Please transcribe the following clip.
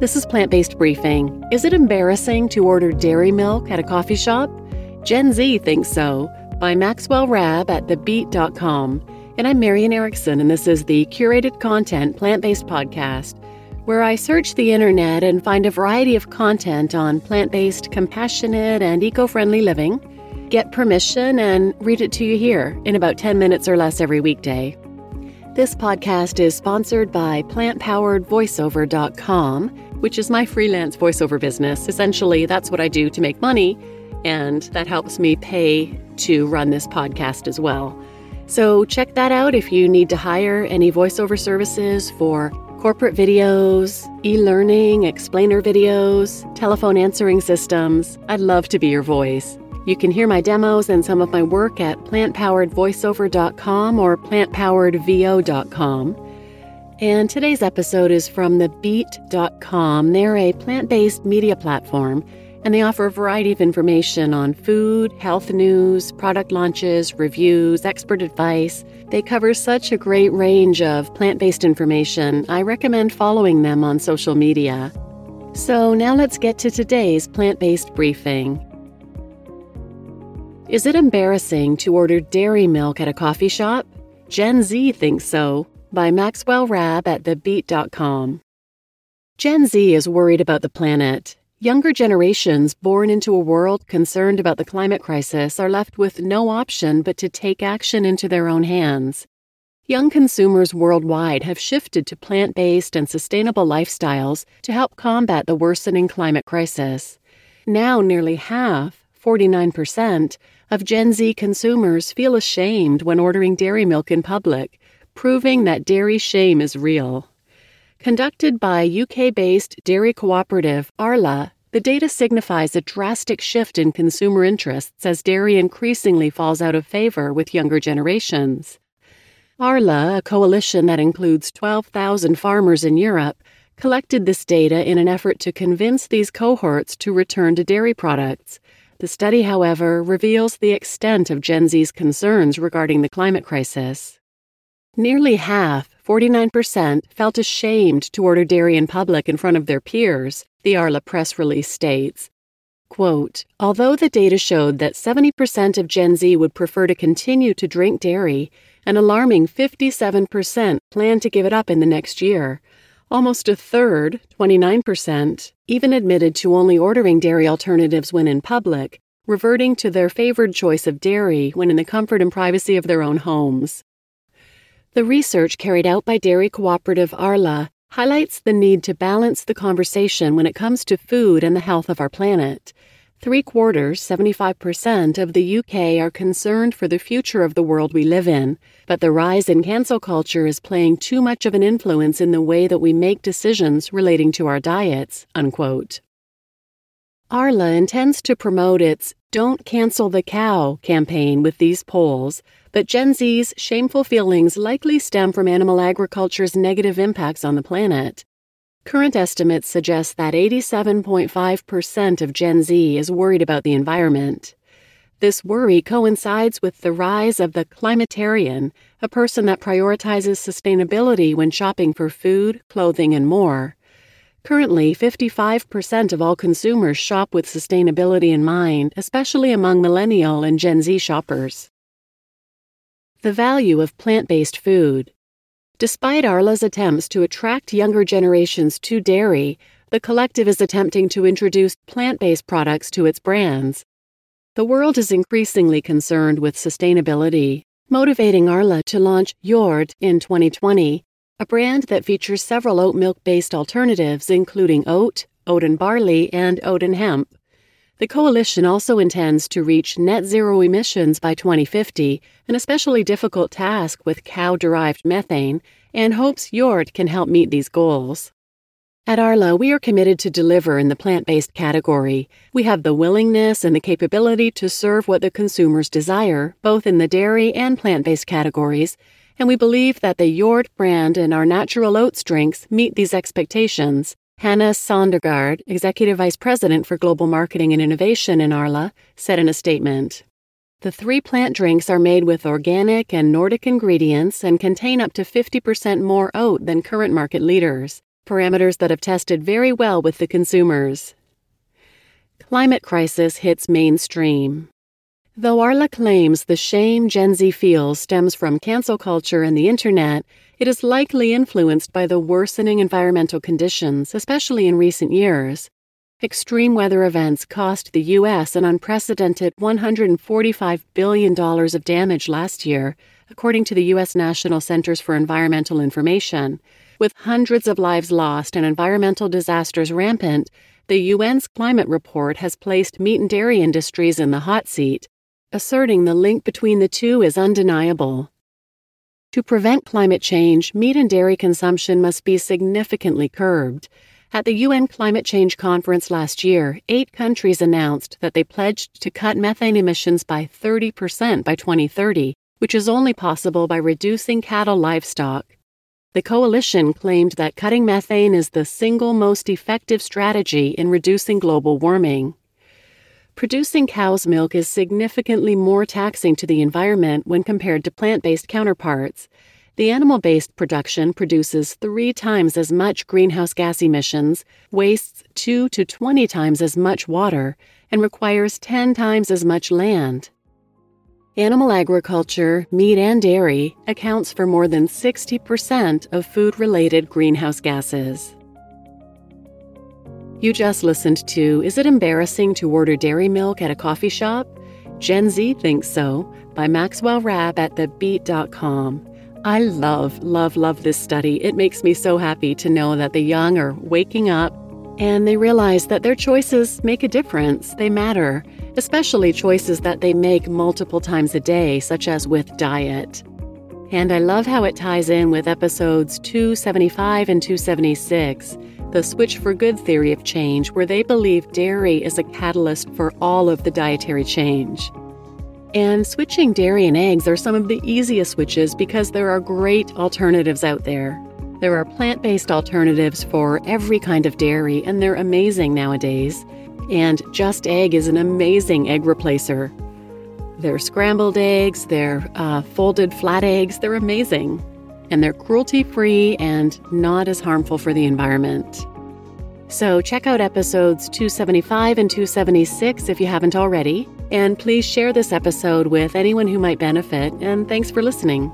This is Plant Based Briefing. Is it embarrassing to order dairy milk at a coffee shop? Gen Z thinks so, by Maxwell Rabb at TheBeet.com. And I'm Marian Erickson, and this is the curated content plant based podcast where I search the internet and find a variety of content on plant based, compassionate, and eco friendly living. Get permission and read it to you here in about 10 minutes or less every weekday. This podcast is sponsored by plantpoweredvoiceover.com, which is my freelance voiceover business. Essentially, that's what I do to make money, and that helps me pay to run this podcast as well. So, check that out if you need to hire any voiceover services for corporate videos, e learning, explainer videos, telephone answering systems. I'd love to be your voice. You can hear my demos and some of my work at plantpoweredvoiceover.com or plantpoweredvo.com. And today's episode is from thebeet.com. They're a plant based media platform, and they offer a variety of information on food, health news, product launches, reviews, expert advice. They cover such a great range of plant based information. I recommend following them on social media. So now let's get to today's plant based briefing. Is it embarrassing to order dairy milk at a coffee shop? Gen Z thinks so, by Maxwell Rabb at TheBeet.com. Gen Z is worried about the planet. Younger generations born into a world concerned about the climate crisis are left with no option but to take action into their own hands. Young consumers worldwide have shifted to plant based and sustainable lifestyles to help combat the worsening climate crisis. Now, nearly half, 49%, of Gen Z consumers feel ashamed when ordering dairy milk in public, proving that dairy shame is real. Conducted by UK based dairy cooperative Arla, the data signifies a drastic shift in consumer interests as dairy increasingly falls out of favor with younger generations. Arla, a coalition that includes 12,000 farmers in Europe, collected this data in an effort to convince these cohorts to return to dairy products. The study, however, reveals the extent of Gen Z's concerns regarding the climate crisis. Nearly half, 49%, felt ashamed to order dairy in public in front of their peers, the Arla press release states. Quote, Although the data showed that 70% of Gen Z would prefer to continue to drink dairy, an alarming 57% plan to give it up in the next year, Almost a third, 29%, even admitted to only ordering dairy alternatives when in public, reverting to their favored choice of dairy when in the comfort and privacy of their own homes. The research carried out by dairy cooperative Arla highlights the need to balance the conversation when it comes to food and the health of our planet. Three quarters, 75% of the UK are concerned for the future of the world we live in, but the rise in cancel culture is playing too much of an influence in the way that we make decisions relating to our diets. Unquote. Arla intends to promote its Don't Cancel the Cow campaign with these polls, but Gen Z's shameful feelings likely stem from animal agriculture's negative impacts on the planet. Current estimates suggest that 87.5% of Gen Z is worried about the environment. This worry coincides with the rise of the climatarian, a person that prioritizes sustainability when shopping for food, clothing, and more. Currently, 55% of all consumers shop with sustainability in mind, especially among millennial and Gen Z shoppers. The value of plant based food. Despite Arla's attempts to attract younger generations to dairy, the collective is attempting to introduce plant based products to its brands. The world is increasingly concerned with sustainability, motivating Arla to launch Jord in 2020, a brand that features several oat milk based alternatives, including oat, oat and barley, and oat and hemp. The coalition also intends to reach net zero emissions by 2050, an especially difficult task with cow derived methane, and hopes Jord can help meet these goals. At Arla, we are committed to deliver in the plant based category. We have the willingness and the capability to serve what the consumers desire, both in the dairy and plant based categories, and we believe that the Jord brand and our natural oats drinks meet these expectations. Hannah Sondergaard, Executive Vice President for Global Marketing and Innovation in Arla, said in a statement The three plant drinks are made with organic and Nordic ingredients and contain up to 50% more oat than current market leaders. parameters that have tested very well with the consumers. Climate crisis hits mainstream. Though Arla claims the shame Gen Z feels stems from cancel culture and the internet, it is likely influenced by the worsening environmental conditions, especially in recent years. Extreme weather events cost the U.S. an unprecedented $145 billion of damage last year, according to the U.S. National Centers for Environmental Information. With hundreds of lives lost and environmental disasters rampant, the UN's climate report has placed meat and dairy industries in the hot seat, asserting the link between the two is undeniable. To prevent climate change, meat and dairy consumption must be significantly curbed. At the UN Climate Change Conference last year, eight countries announced that they pledged to cut methane emissions by 30% by 2030, which is only possible by reducing cattle livestock. The coalition claimed that cutting methane is the single most effective strategy in reducing global warming. Producing cow's milk is significantly more taxing to the environment when compared to plant based counterparts. The animal based production produces three times as much greenhouse gas emissions, wastes two to 20 times as much water, and requires 10 times as much land. Animal agriculture, meat and dairy, accounts for more than 60% of food related greenhouse gases. You just listened to Is It Embarrassing to Order Dairy Milk at a Coffee Shop? Gen Z Thinks So by Maxwell Rabb at TheBeet.com. I love, love, love this study. It makes me so happy to know that the young are waking up and they realize that their choices make a difference. They matter, especially choices that they make multiple times a day, such as with diet. And I love how it ties in with episodes 275 and 276 the Switch for Good theory of change, where they believe dairy is a catalyst for all of the dietary change. And switching dairy and eggs are some of the easiest switches because there are great alternatives out there. There are plant based alternatives for every kind of dairy, and they're amazing nowadays. And Just Egg is an amazing egg replacer. They're scrambled eggs, they're uh, folded flat eggs, they're amazing and they're cruelty free and not as harmful for the environment. So, check out episodes 275 and 276 if you haven't already, and please share this episode with anyone who might benefit, and thanks for listening.